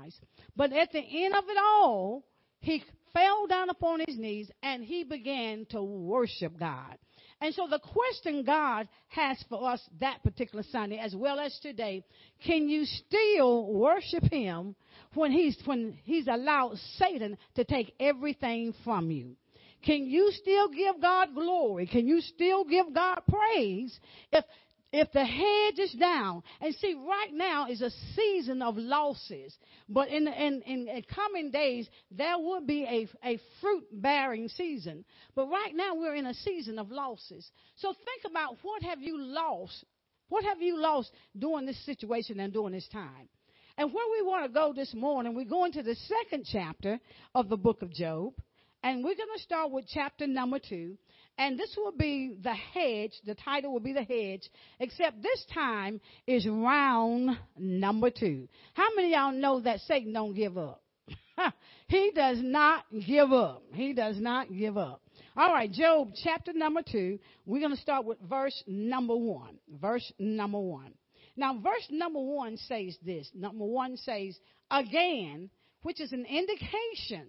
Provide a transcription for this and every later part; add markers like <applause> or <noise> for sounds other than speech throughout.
sacrifice. But at the end of it all, he fell down upon his knees and he began to worship God. And so the question God has for us that particular Sunday as well as today, can you still worship him when he's, when he's allowed Satan to take everything from you? Can you still give God glory? Can you still give God praise if if the hedge is down, and see, right now is a season of losses, but in, in, in, in coming days, there will be a, a fruit bearing season. But right now, we're in a season of losses. So think about what have you lost? What have you lost during this situation and during this time? And where we want to go this morning, we're going to the second chapter of the book of Job. And we're going to start with chapter number two. And this will be the hedge. The title will be the hedge, except this time is round number two. How many y'all know that Satan don't give up? <laughs> he does not give up. He does not give up. All right, Job chapter number two. We're going to start with verse number one. Verse number one. Now, verse number one says this. Number one says, again, which is an indication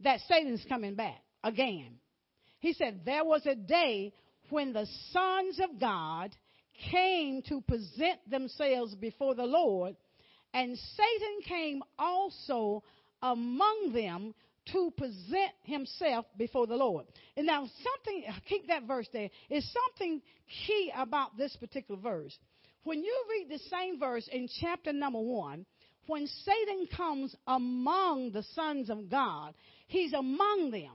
that Satan's coming back again. He said, There was a day when the sons of God came to present themselves before the Lord, and Satan came also among them to present himself before the Lord. And now, something, keep that verse there, is something key about this particular verse. When you read the same verse in chapter number one, when Satan comes among the sons of God, he's among them.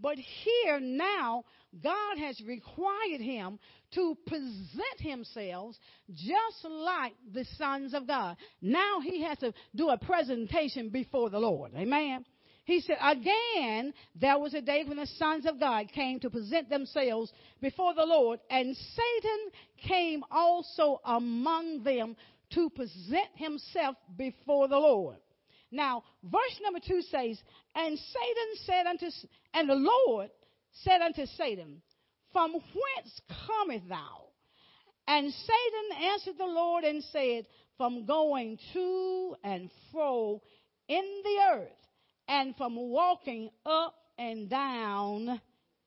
But here now, God has required him to present himself just like the sons of God. Now he has to do a presentation before the Lord. Amen. He said, again, there was a day when the sons of God came to present themselves before the Lord, and Satan came also among them to present himself before the Lord. Now, verse number two says, And Satan said unto, and the Lord said unto Satan, From whence cometh thou? And Satan answered the Lord and said, From going to and fro in the earth, and from walking up and down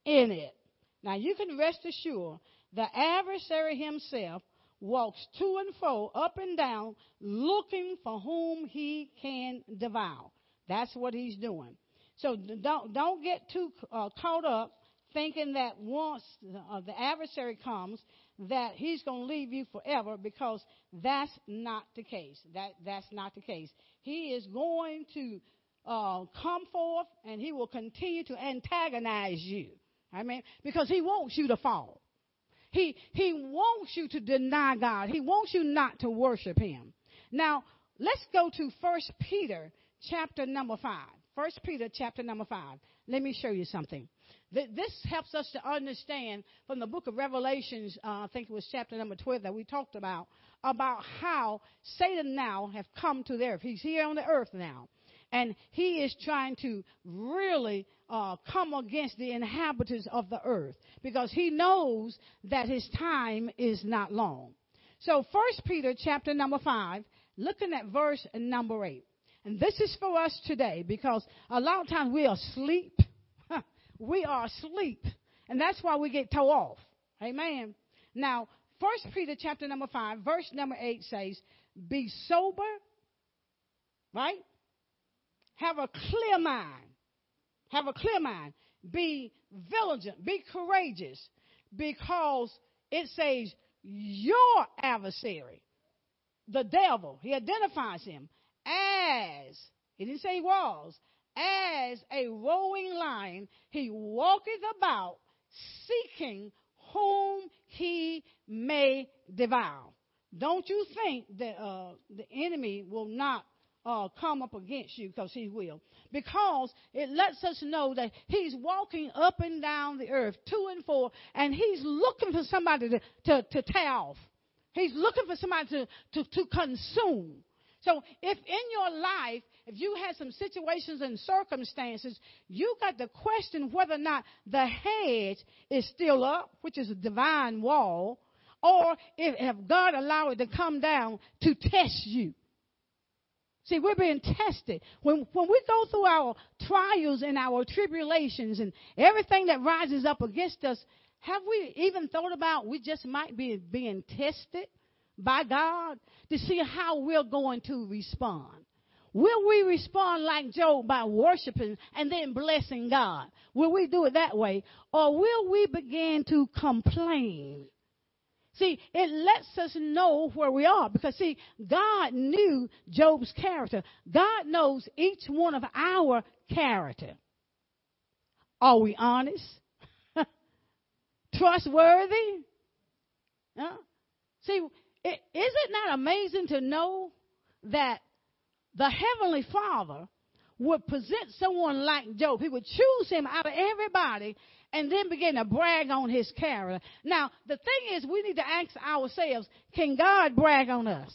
in it. Now you can rest assured the adversary himself walks to and fro, up and down, looking for whom he can devour. That's what he's doing. So don't, don't get too uh, caught up thinking that once uh, the adversary comes, that he's going to leave you forever because that's not the case. That, that's not the case. He is going to uh, come forth and he will continue to antagonize you. I mean, because he wants you to fall. He, he wants you to deny God. He wants you not to worship him. Now, let's go to First Peter chapter number 5. First Peter chapter number 5. Let me show you something. This helps us to understand from the book of Revelations, uh, I think it was chapter number 12 that we talked about, about how Satan now have come to the earth. He's here on the earth now. And he is trying to really uh, come against the inhabitants of the earth because he knows that his time is not long. So First Peter chapter number five, looking at verse number eight. And this is for us today because a lot of times we are asleep. <laughs> we are asleep. And that's why we get toe off. Amen. Now, First Peter chapter number five, verse number eight says, Be sober, right? Have a clear mind have a clear mind. Be vigilant. Be courageous. Because it says your adversary, the devil, he identifies him as, he didn't say he was, as a roaring lion, he walketh about seeking whom he may devour. Don't you think that uh, the enemy will not uh, come up against you because he will. Because it lets us know that he's walking up and down the earth, to and fro, and he's looking for somebody to, to, to tear off. He's looking for somebody to, to, to consume. So if in your life, if you had some situations and circumstances, you got to question whether or not the hedge is still up, which is a divine wall, or if, if God allowed it to come down to test you. See, we're being tested. When, when we go through our trials and our tribulations and everything that rises up against us, have we even thought about we just might be being tested by God to see how we're going to respond? Will we respond like Job by worshiping and then blessing God? Will we do it that way? Or will we begin to complain? See, it lets us know where we are because see, God knew Job's character. God knows each one of our character. Are we honest? <laughs> Trustworthy? Huh? See, it, is it not amazing to know that the Heavenly Father would present someone like Job. He would choose him out of everybody and then begin to brag on his character. Now, the thing is, we need to ask ourselves, can God brag on us?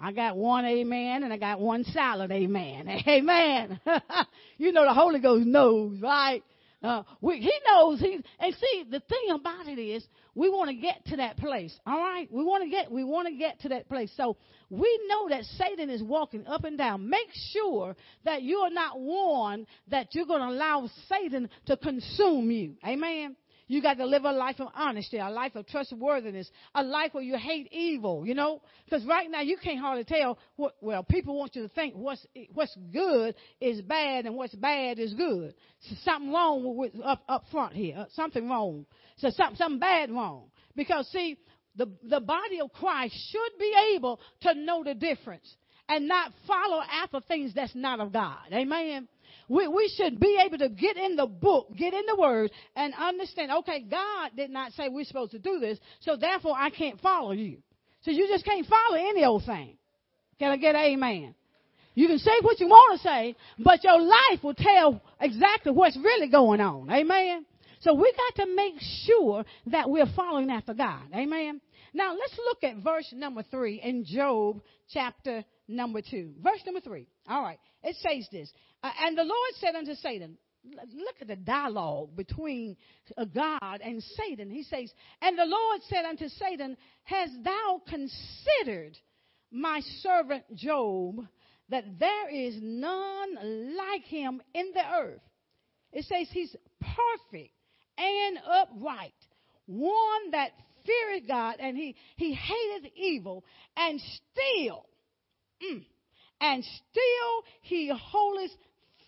I got one amen and I got one solid amen. <laughs> Amen. <laughs> you know the Holy Ghost knows, right? Uh, we, he knows he and see the thing about it is we want to get to that place. All right, we want to get we want to get to that place. So we know that Satan is walking up and down. Make sure that you are not one that you're going to allow Satan to consume you. Amen. You got to live a life of honesty, a life of trustworthiness, a life where you hate evil, you know? Because right now you can't hardly tell what, well, people want you to think what's, what's good is bad and what's bad is good. So something wrong with, up, up front here. Uh, something wrong. So something, something bad wrong. Because see, the, the body of Christ should be able to know the difference and not follow after things that's not of God. Amen. We, we should be able to get in the book, get in the word, and understand, okay, God did not say we're supposed to do this, so therefore I can't follow you. So you just can't follow any old thing. Can I get amen? You can say what you want to say, but your life will tell exactly what's really going on. Amen. So we got to make sure that we're following after God. Amen. Now let's look at verse number three in Job chapter number two. Verse number three. All right. It says this. Uh, and the Lord said unto Satan, look at the dialogue between uh, God and Satan. He says, And the Lord said unto Satan, Hast thou considered my servant Job, that there is none like him in the earth? It says he's perfect and upright, one that feareth God, and he, he hateth evil, and still, mm, and still he holdeth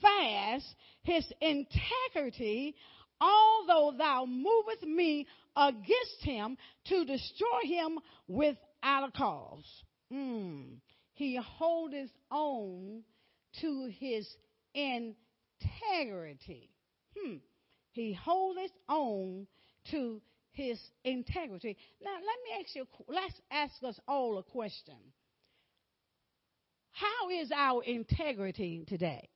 fast his integrity, although thou movest me against him to destroy him without a cause. Mm. He holdeth on to his integrity. Hmm. He holdeth on to his integrity. Now, let me ask you, let's ask us all a question. How is our integrity today?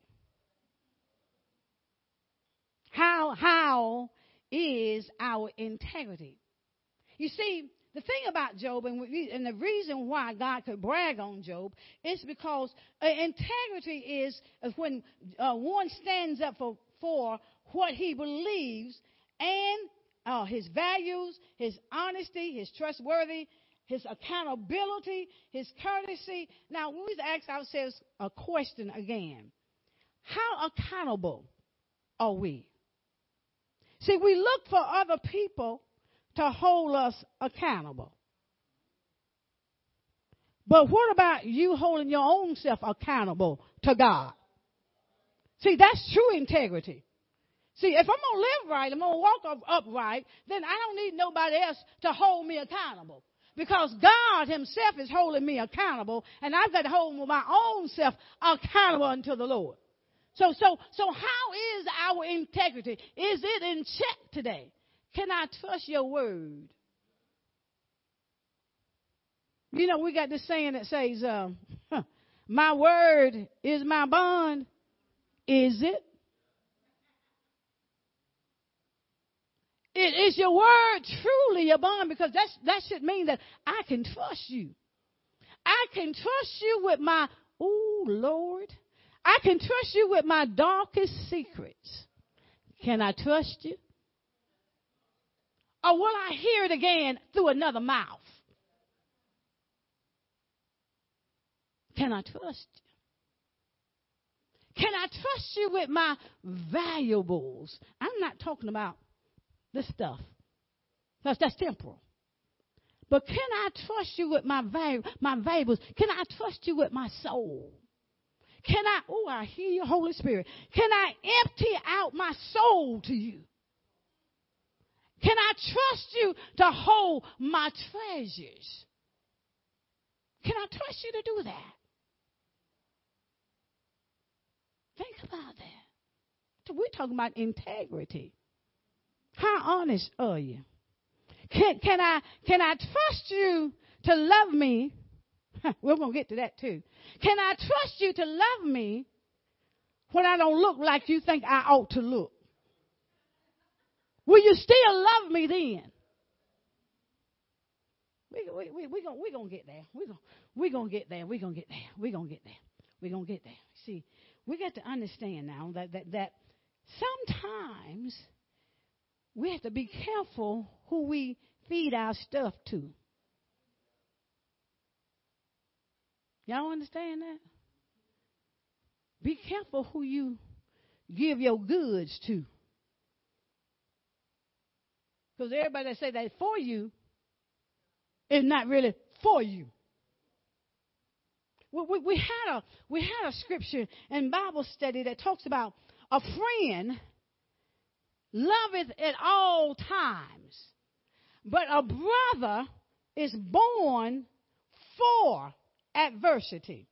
How, how is our integrity? You see, the thing about Job, and, we, and the reason why God could brag on Job, is because uh, integrity is, when uh, one stands up for, for what he believes and uh, his values, his honesty, his trustworthy, his accountability, his courtesy. Now, we ask ourselves a question again. How accountable are we? See, we look for other people to hold us accountable. But what about you holding your own self accountable to God? See, that's true integrity. See, if I'm going to live right, I'm going to walk upright, then I don't need nobody else to hold me accountable. Because God Himself is holding me accountable, and I've got to hold my own self accountable unto the Lord. So, so, so how is our integrity? Is it in check today? Can I trust your word? You know, we got this saying that says, uh, <laughs> my word is my bond. Is it? Is your word truly a bond? Because that's, that should mean that I can trust you. I can trust you with my, oh Lord, I can trust you with my darkest secrets. Can I trust you? Or will I hear it again through another mouth? Can I trust you? Can I trust you with my valuables? I'm not talking about this stuff. Because that's temporal. But can I trust you with my val- my valuables? Can I trust you with my soul? Can I, oh, I hear you, Holy Spirit. Can I empty out my soul to you? Can I trust you to hold my treasures? Can I trust you to do that? Think about that. We're talking about integrity. How honest are you? Can, can I can I trust you to love me? <laughs> We're gonna get to that too. Can I trust you to love me when I don't look like you think I ought to look? Will you still love me then? We're we, we, we going we gonna get there. We're going we gonna get there. We're going to get there. We're going to get there. We're going to get there. See, we got to understand now that, that, that sometimes we have to be careful who we feed our stuff to. Y'all understand that? Be careful who you give your goods to. Because everybody that say that for you is not really for you. We, we, we, had a we had a scripture in Bible study that talks about a friend loveth at all times, but a brother is born for adversity.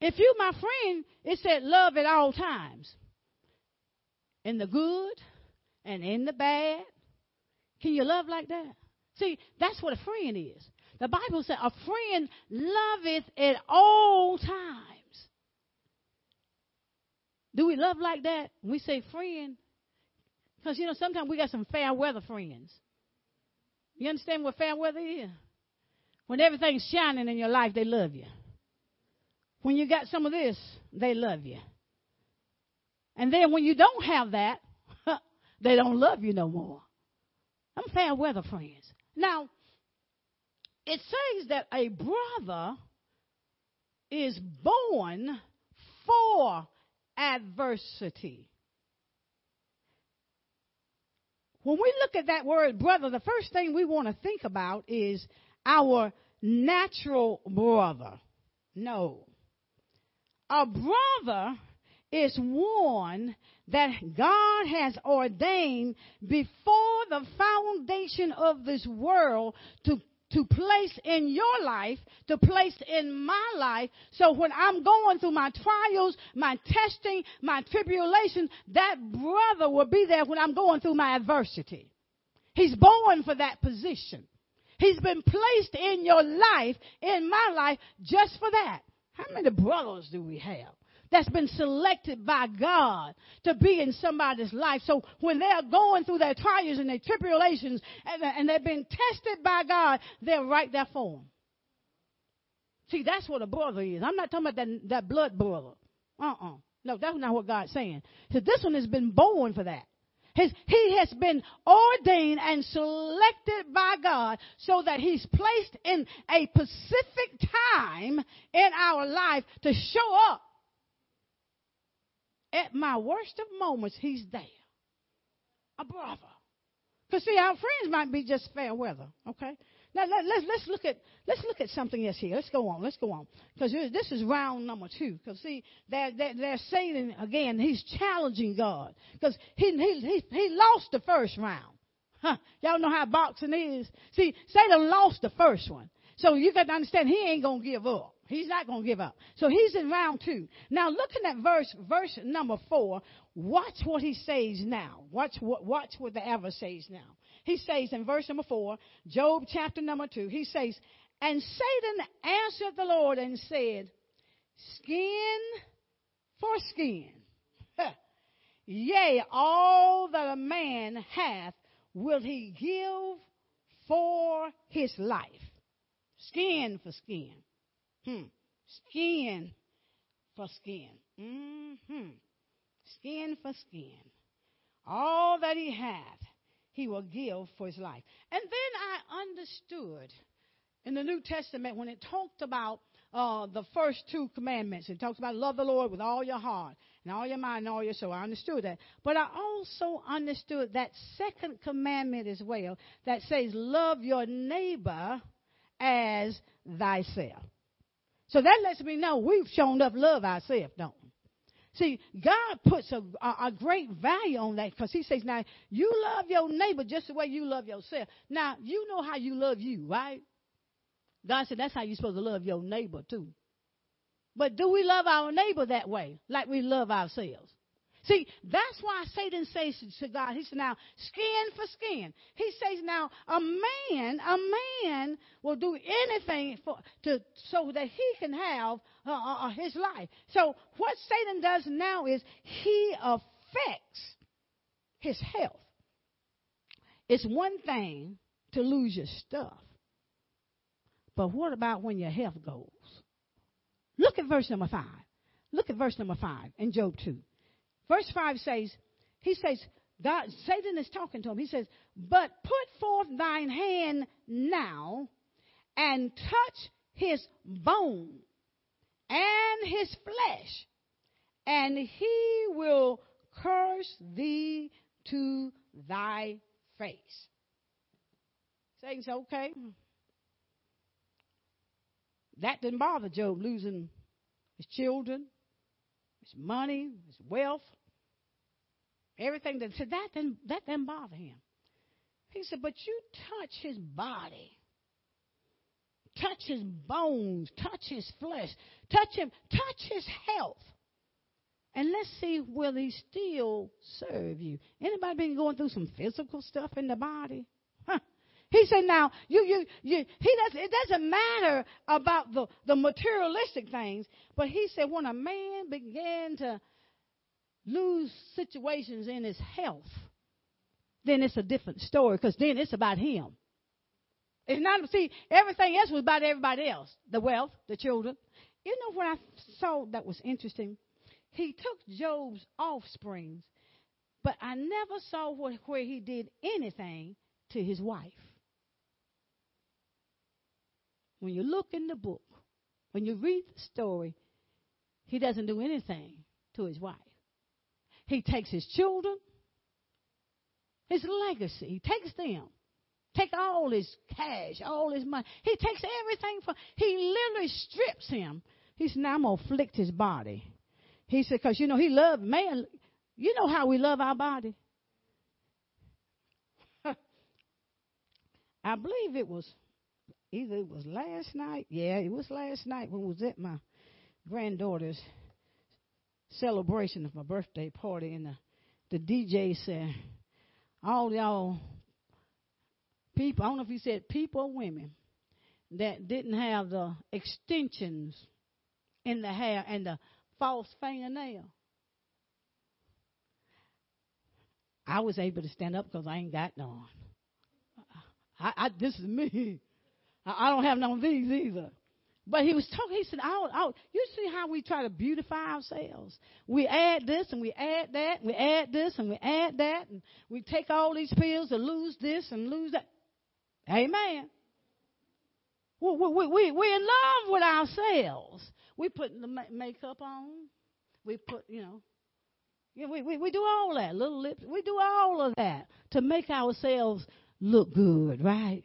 If you my friend, it said love at all times. In the good and in the bad. Can you love like that? See, that's what a friend is. The Bible said a friend loveth at all times. Do we love like that? We say friend. Because, you know, sometimes we got some fair weather friends. You understand what fair weather is? When everything's shining in your life, they love you. When you got some of this, they love you. And then when you don't have that, <laughs> they don't love you no more. I'm fair weather friends. Now, it says that a brother is born for adversity. When we look at that word brother, the first thing we want to think about is our natural brother. No. A brother is one that God has ordained before the foundation of this world to to place in your life, to place in my life. So when I'm going through my trials, my testing, my tribulation, that brother will be there when I'm going through my adversity. He's born for that position. He's been placed in your life, in my life, just for that. How many brothers do we have? That's been selected by God to be in somebody's life. So when they're going through their trials and their tribulations and, and they've been tested by God, they're right there for them. See, that's what a brother is. I'm not talking about that, that blood brother. Uh-uh. No, that's not what God's saying. So this one has been born for that. His, he has been ordained and selected by God so that he's placed in a specific time in our life to show up at my worst of moments, he's there. A brother. Because see, our friends might be just fair weather, okay? Now let, let's let's look at let's look at something else here. Let's go on. Let's go on because this is round number two. Because see, they're, they're, they're saying again, he's challenging God because he, he he he lost the first round. Huh. Y'all know how boxing is. See, Satan lost the first one, so you got to understand he ain't gonna give up. He's not going to give up. So he's in round two. Now, looking at verse verse number four, watch what he says now. Watch what watch what the ever says now. He says in verse number four, Job chapter number two, he says, And Satan answered the Lord and said, Skin for skin. <laughs> Yea, all that a man hath will he give for his life. Skin for skin. Hmm. Skin for skin. Mm-hmm. Skin for skin. All that he had, he will give for his life. And then I understood in the New Testament when it talked about uh, the first two commandments. It talks about love the Lord with all your heart and all your mind and all your soul. I understood that. But I also understood that second commandment as well that says love your neighbor as thyself. So that lets me know we've shown up love ourselves, don't we? See, God puts a, a, great value on that because He says, now, you love your neighbor just the way you love yourself. Now, you know how you love you, right? God said that's how you're supposed to love your neighbor, too. But do we love our neighbor that way, like we love ourselves? See, that's why Satan says to God, he said, now, skin for skin. He says, now, a man, a man will do anything for, to, so that he can have uh, uh, uh, his life. So what Satan does now is he affects his health. It's one thing to lose your stuff. But what about when your health goes? Look at verse number five. Look at verse number five in Job 2. Verse 5 says, He says, God, Satan is talking to him. He says, But put forth thine hand now and touch his bone and his flesh, and he will curse thee to thy face. Satan said, Okay. That didn't bother Job losing his children, his money, his wealth. Everything that said that didn't that didn't bother him. He said, But you touch his body, touch his bones, touch his flesh, touch him, touch his health. And let's see will he still serve you. Anybody been going through some physical stuff in the body? He said, now, you, you, you, he does, it doesn't matter about the, the materialistic things, but he said when a man began to lose situations in his health, then it's a different story because then it's about him. It's not, see, everything else was about everybody else the wealth, the children. You know what I saw that was interesting? He took Job's offsprings, but I never saw where, where he did anything to his wife. When you look in the book, when you read the story, he doesn't do anything to his wife. He takes his children, his legacy, he takes them. Take all his cash, all his money. He takes everything from, he literally strips him. He said, now I'm to afflict his body. He said, because, you know, he loved, man, you know how we love our body. <laughs> I believe it was either it was last night. Yeah, it was last night when I was at my granddaughter's celebration of my birthday party, and the, the DJ said, "All y'all people, I don't know if he said people or women that didn't have the extensions in the hair and the false fingernail." I was able to stand up because I ain't got none. I, I, this is me. I don't have none of these either. But he was talking, he said, I'll, I'll, you see how we try to beautify ourselves? We add this and we add that, and we add this and we add that, and we take all these pills to lose this and lose that. Amen. We, we, we, we're in love with ourselves. We put the makeup on. We put, you know, yeah, we, we, we do all that. Little lips. We do all of that to make ourselves look good, right?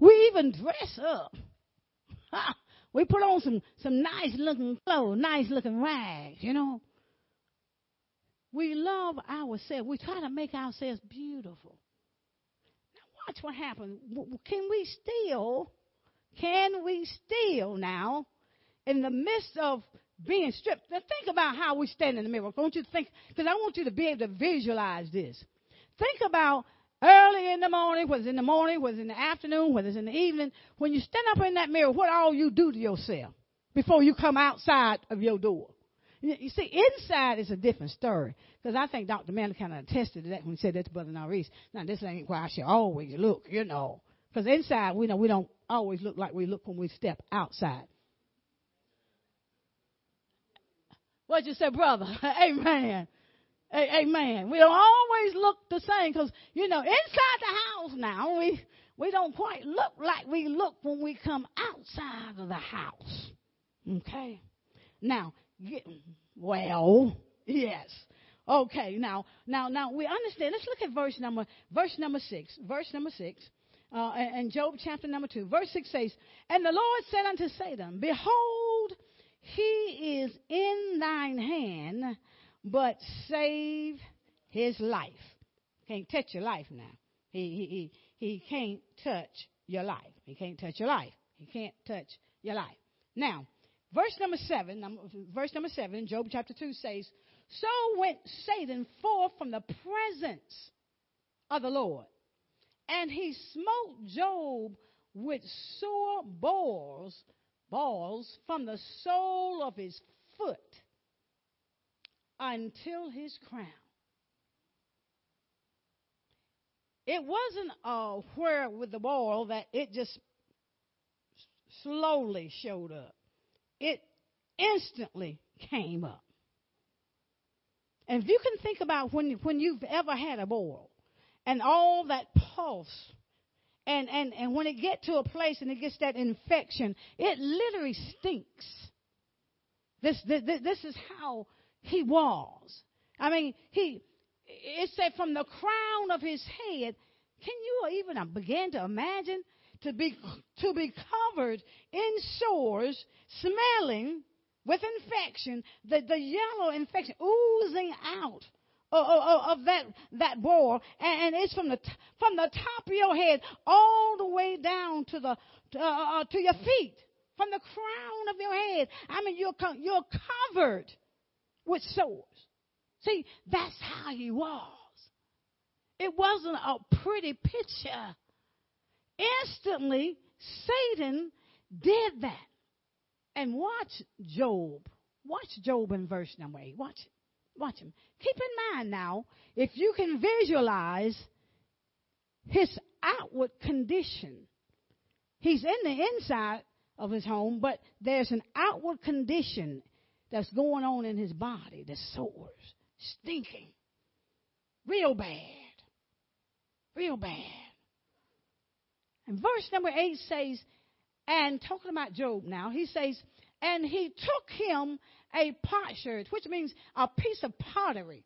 We even dress up. we put on some, some nice looking clothes, nice looking rags, you know. We love ourselves. We try to make ourselves beautiful. Now watch what happens. Can we still, can we still now, in the midst of being stripped, now think about how we stand in the mirror. I want you to think, because I want you to be able to visualize this. Think about early in the morning, whether it's in the morning, whether it's in the afternoon, whether it's in the evening, when you stand up in that mirror, what all you do to yourself before you come outside of your door. You see, inside is a different story. Because I think Dr. Mann kind of attested to that when he said that to Brother Norris. Now, this ain't where I should always look, you know. Because inside, we know we don't always look like we look when we step outside. What you say, brother? <laughs> Amen. Amen. We don't always look the same because, you know, inside the house now, we, we don't quite look like we look when we come outside of the house. Okay. Now, get, well, yes. Okay, now, now, now we understand. Let's look at verse number, verse number six. Verse number six. Uh, and Job chapter number two. Verse six says, And the Lord said unto Satan, Behold, he is in thine hand, but save his life. Can't touch your life now. He, he, he, he can't touch your life. He can't touch your life. He can't touch your life. Now, verse number seven, verse number seven, Job chapter two says, So went Satan forth from the presence of the Lord, and he smote Job with sore balls, balls from the sole of his foot until his crown. It wasn't uh, where with the ball that it just slowly showed up. It instantly came up. And if you can think about when when you've ever had a boil and all that pulse and, and, and when it get to a place and it gets that infection, it literally stinks. This, this, this is how he was. I mean, he, it said from the crown of his head, can you even begin to imagine to be, to be covered in sores, smelling with infection, the, the yellow infection oozing out of, of, of that, that boil, and, it's from the, from the top of your head all the way down to the, uh, uh, to your feet, from the crown of your head. I mean, you're, you're covered with sores. See, that's how he was. It wasn't a pretty picture. Instantly, Satan did that. And watch Job. Watch Job in verse number 8. Watch it. Watch him. Keep in mind now, if you can visualize his outward condition, he's in the inside of his home, but there's an outward condition that's going on in his body, the sores, stinking, real bad, real bad. And verse number 8 says, and talking about Job now, he says, and he took him a potsherd, which means a piece of pottery,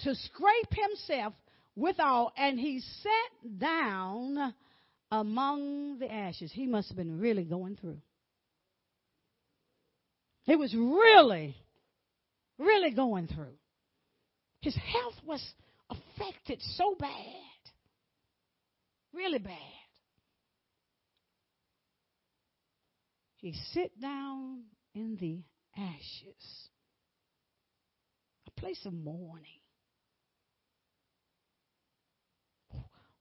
to scrape himself withal, and he sat down among the ashes. He must have been really going through. He was really, really going through. His health was affected so bad, really bad. He sit down in the ashes, a place of mourning.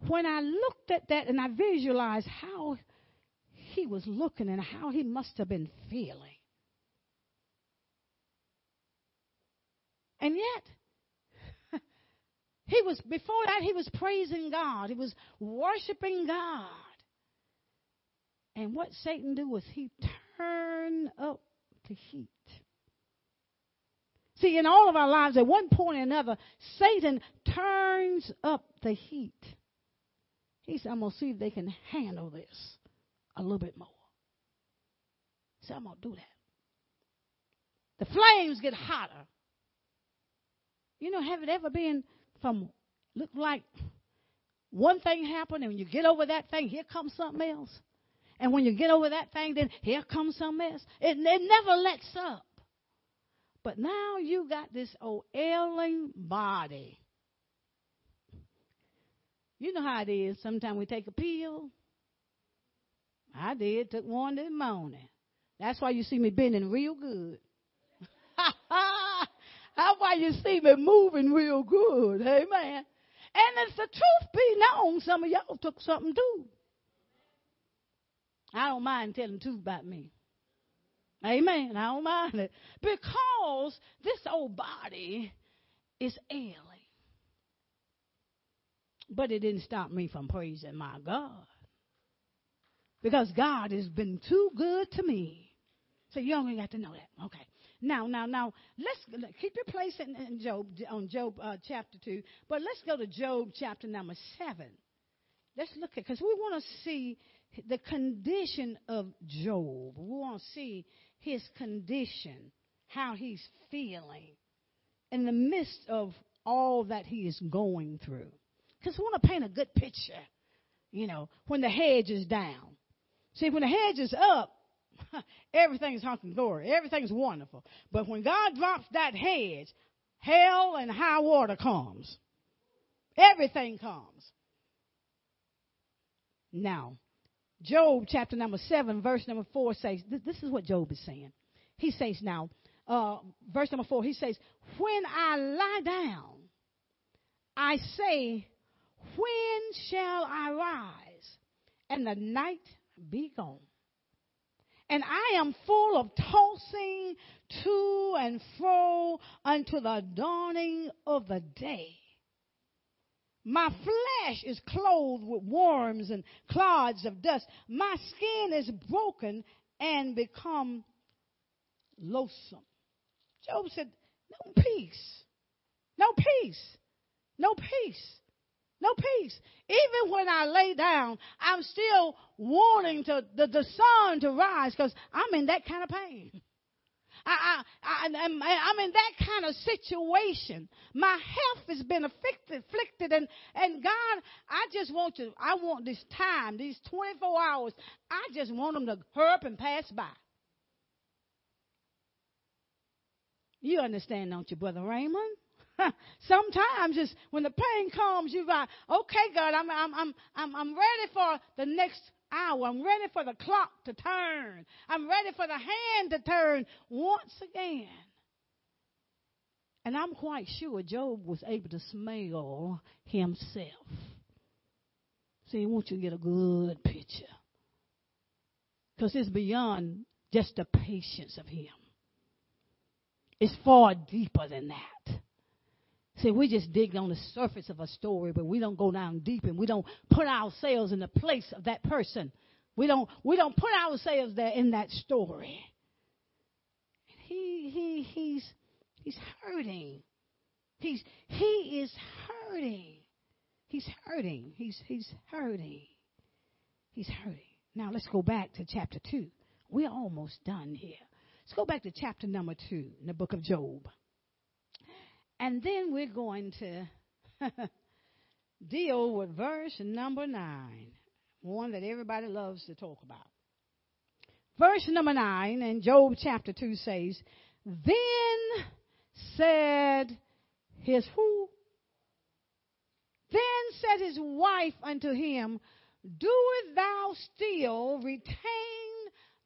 When I looked at that and I visualized how he was looking and how he must have been feeling, And yet, <laughs> he was, before that, he was praising God. He was worshiping God. And what Satan do was he turned up the heat. See, in all of our lives, at one point or another, Satan turns up the heat. He said, I'm going to see if they can handle this a little bit more. So I'm going to do that. The flames get hotter you know, have it ever been from look like one thing happened and when you get over that thing, here comes something else. And when you get over that thing, then here comes something else. It, it never lets up. But now you got this old ailing body. You know how it is. Sometimes we take a pill. I did. Took one this morning. That's why you see me bending real good. <laughs> That's why you see me moving real good. Amen. And if the truth be known, some of y'all took something too. I don't mind telling truth about me. Amen. I don't mind it. Because this old body is ailing. But it didn't stop me from praising my God. Because God has been too good to me. So you only got to know that. Okay. Now, now, now, let's keep your place in, in Job on Job uh, chapter two, but let's go to Job chapter number seven. Let's look at because we want to see the condition of Job. We want to see his condition, how he's feeling in the midst of all that he is going through. Because we want to paint a good picture, you know, when the hedge is down. See, when the hedge is up, <laughs> everything's hunky dory, everything's wonderful. But when God drops that hedge, hell and high water comes. Everything comes. Now, Job chapter number 7, verse number 4 says, this is what Job is saying. He says now, uh, verse number 4, he says, When I lie down, I say, When shall I rise? And the night be gone. And I am full of tossing to and fro unto the dawning of the day. My flesh is clothed with worms and clods of dust. My skin is broken and become loathsome. Job said, No peace. No peace. No peace. No peace. Even when I lay down, I'm still wanting to, the, the sun to rise because I'm in that kind of pain. I, I, I, I'm in that kind of situation. My health has been afflicted, afflicted, and, and God, I just want to, I want this time, these 24 hours, I just want them to hurry up and pass by. You understand, don't you, Brother Raymond? Sometimes it's when the pain comes, you're like, okay, God, I'm, I'm, I'm, I'm, I'm ready for the next hour. I'm ready for the clock to turn. I'm ready for the hand to turn once again. And I'm quite sure Job was able to smell himself. See, I want you to get a good picture. Because it's beyond just the patience of him. It's far deeper than that. See, we just dig on the surface of a story, but we don't go down deep and we don't put ourselves in the place of that person. We don't we don't put ourselves there in that story. He he he's he's hurting. He's he is hurting. He's hurting. He's he's hurting. He's hurting. Now let's go back to chapter two. We're almost done here. Let's go back to chapter number two in the book of Job. And then we're going to <laughs> deal with verse number nine, one that everybody loves to talk about. Verse number nine in Job chapter 2 says, Then said his who? Then said his wife unto him, Doest thou still retain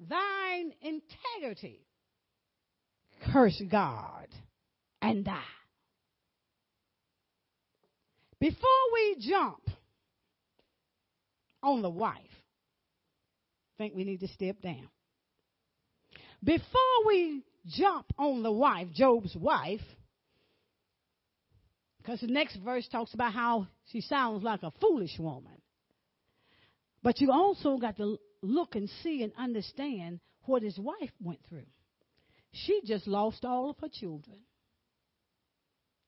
thine integrity? Curse God and die. Before we jump on the wife, I think we need to step down. Before we jump on the wife, Job's wife, because the next verse talks about how she sounds like a foolish woman. But you also got to look and see and understand what his wife went through. She just lost all of her children.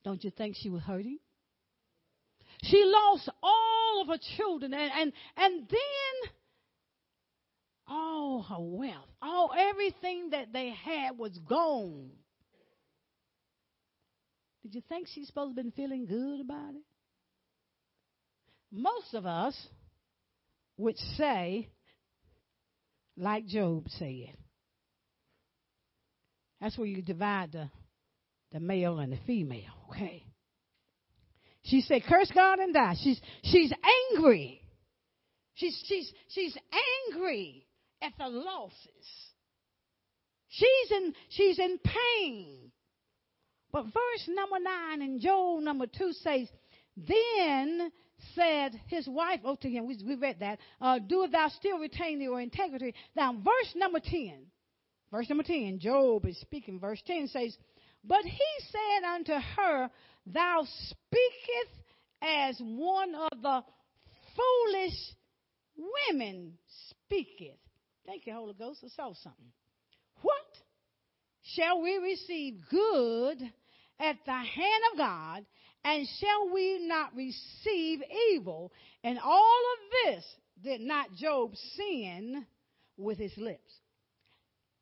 Don't you think she was hurting? She lost all of her children and, and, and then all her wealth, all everything that they had was gone. Did you think she's supposed to have been feeling good about it? Most of us would say, like Job said. That's where you divide the, the male and the female, okay? She said, curse God and die. She's, she's angry. She's, she's, she's angry at the losses. She's in, she's in pain. But verse number nine in Job number two says, Then said his wife oh, to him, we, we read that, uh, Do thou still retain your integrity? Now, verse number 10, verse number 10, Job is speaking, verse 10 says, But he said unto her, Thou speakest as one of the foolish women speaketh. Thank you, Holy Ghost. I saw something. What? Shall we receive good at the hand of God, and shall we not receive evil? And all of this did not Job sin with his lips.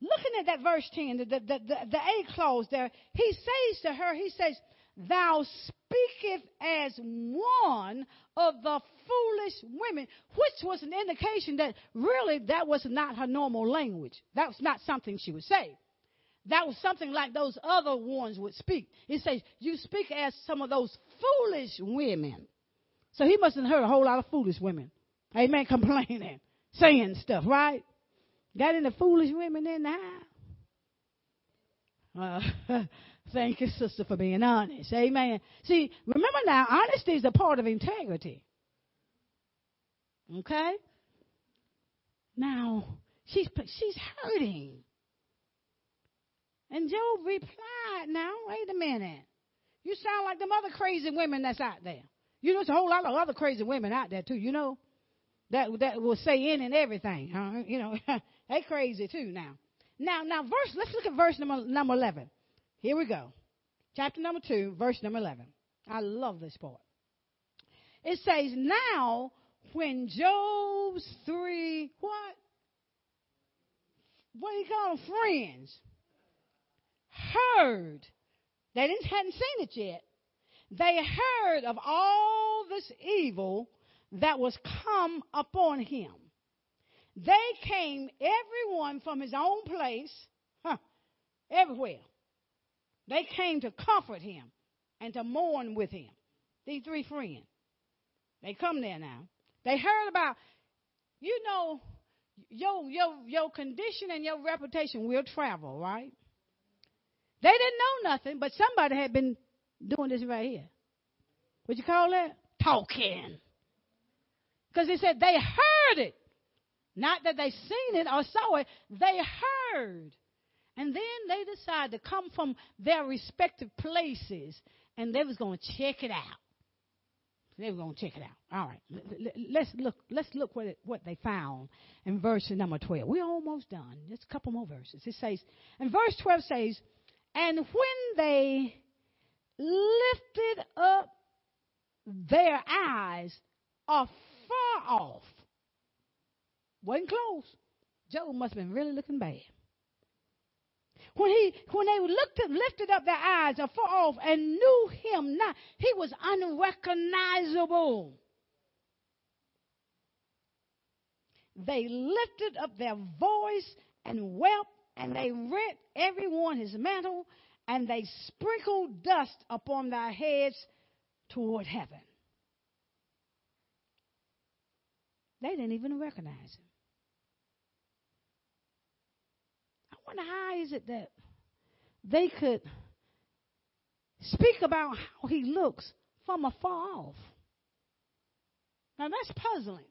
looking at that verse 10, the, the, the, the A clause there, he says to her, he says, Thou speakest as one of the foolish women, which was an indication that really that was not her normal language. That was not something she would say. That was something like those other ones would speak. He says, You speak as some of those foolish women. So he must have heard a whole lot of foolish women. Amen. <laughs> Complaining, saying stuff, right? Got any foolish women in the house? Uh, <laughs> thank you, sister, for being honest. Amen. See, remember now, honesty is a part of integrity. Okay? Now, she's, she's hurting. And Job replied, now, wait a minute. You sound like them other crazy women that's out there. You know, there's a whole lot of other crazy women out there too, you know, that, that will say in and everything. Huh? You know, <laughs> they crazy too now. Now, now, verse, let's look at verse number, number 11. Here we go. Chapter number 2, verse number 11. I love this part. It says, Now, when Job's three, what? What do you call them? Friends heard. They didn't, hadn't seen it yet. They heard of all this evil that was come upon him. They came, everyone from his own place, huh, everywhere. They came to comfort him and to mourn with him. These three friends. They come there now. They heard about, you know, your, your, your condition and your reputation will travel, right? They didn't know nothing, but somebody had been doing this right here. What you call that? Talking. Because they said they heard it. Not that they seen it or saw it, they heard. And then they decided to come from their respective places and they was going to check it out. They were going to check it out. All right. Let's look, let's look what, it, what they found in verse number 12. We're almost done. Just a couple more verses. It says, and verse 12 says, and when they lifted up their eyes afar off, wasn't close. Job must have been really looking bad. When he when they looked lifted up their eyes afar off and knew him not, he was unrecognizable. They lifted up their voice and wept and they rent everyone his mantle, and they sprinkled dust upon their heads toward heaven. They didn't even recognize him. I wonder how is it that they could speak about how he looks from afar off. Now that's puzzling.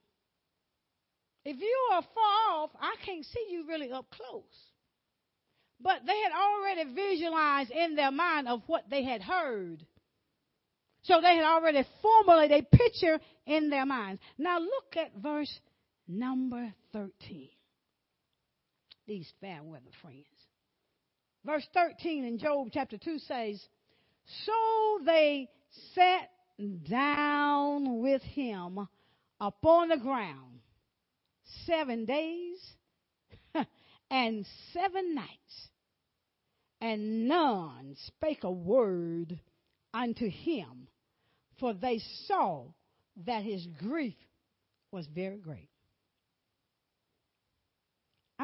If you are far off, I can't see you really up close. But they had already visualized in their mind of what they had heard. So they had already formulated a picture in their minds. Now look at verse number 13. These fair weather friends. Verse 13 in Job chapter 2 says, So they sat down with him upon the ground seven days <laughs> and seven nights, and none spake a word unto him, for they saw that his grief was very great.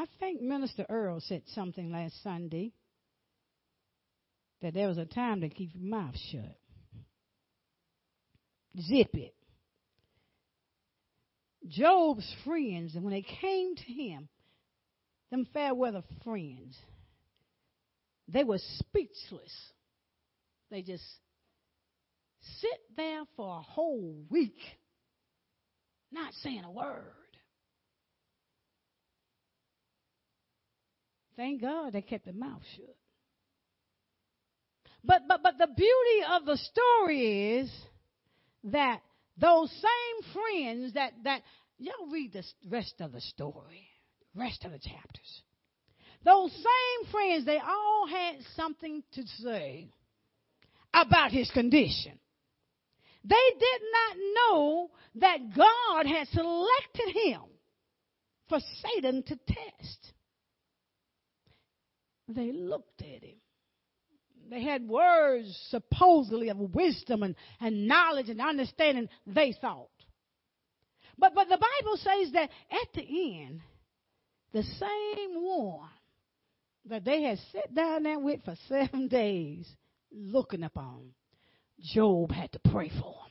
I think Minister Earl said something last Sunday that there was a time to keep your mouth shut. Zip it. Job's friends, and when they came to him, them fair weather friends, they were speechless. They just sit there for a whole week, not saying a word. Thank God they kept their mouth shut. But but but the beauty of the story is that those same friends that that y'all read the rest of the story rest of the chapters. Those same friends, they all had something to say about his condition. They did not know that God had selected him for Satan to test. They looked at him. They had words supposedly of wisdom and, and knowledge and understanding, they thought. But, but the Bible says that at the end, the same one that they had sat down there with for <laughs> seven days looking upon, Job had to pray for him.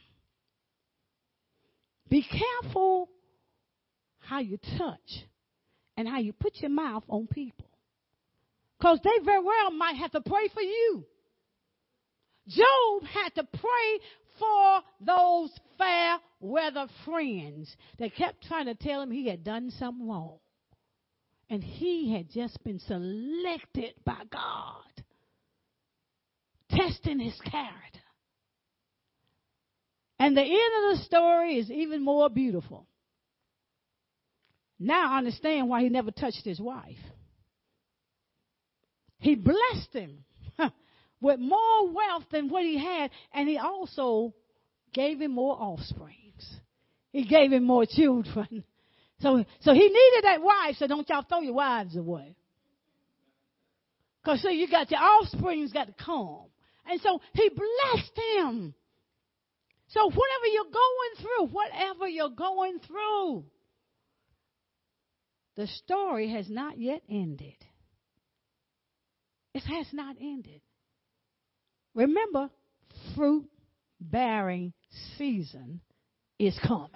Be careful how you touch and how you put your mouth on people. Because they very well might have to pray for you. Job had to pray for those fair weather friends that kept trying to tell him he had done something wrong. And he had just been selected by God, testing his character. And the end of the story is even more beautiful. Now I understand why he never touched his wife. He blessed him with more wealth than what he had, and he also gave him more offsprings. He gave him more children. <laughs> So, so he needed that wife, so don't y'all throw your wives away. Because see, you got your offspring's got to come. And so he blessed him. So whatever you're going through, whatever you're going through, the story has not yet ended. It has not ended. Remember, fruit bearing season is coming.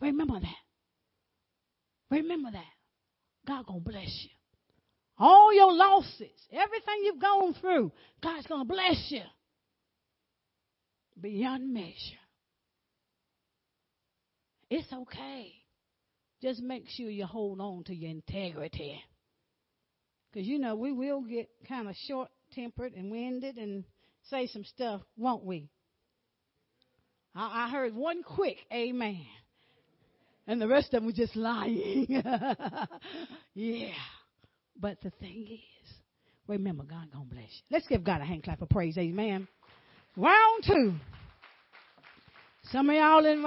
Remember that. Remember that. God gonna bless you. All your losses, everything you've gone through, God's gonna bless you beyond measure. It's okay. Just make sure you hold on to your integrity. Because, you know, we will get kind of short tempered and winded and say some stuff, won't we? I, I heard one quick amen. And the rest of them were just lying. <laughs> yeah. But the thing is, remember, God gonna bless you. Let's give God a hand clap of praise. Amen. Round two. Some of y'all in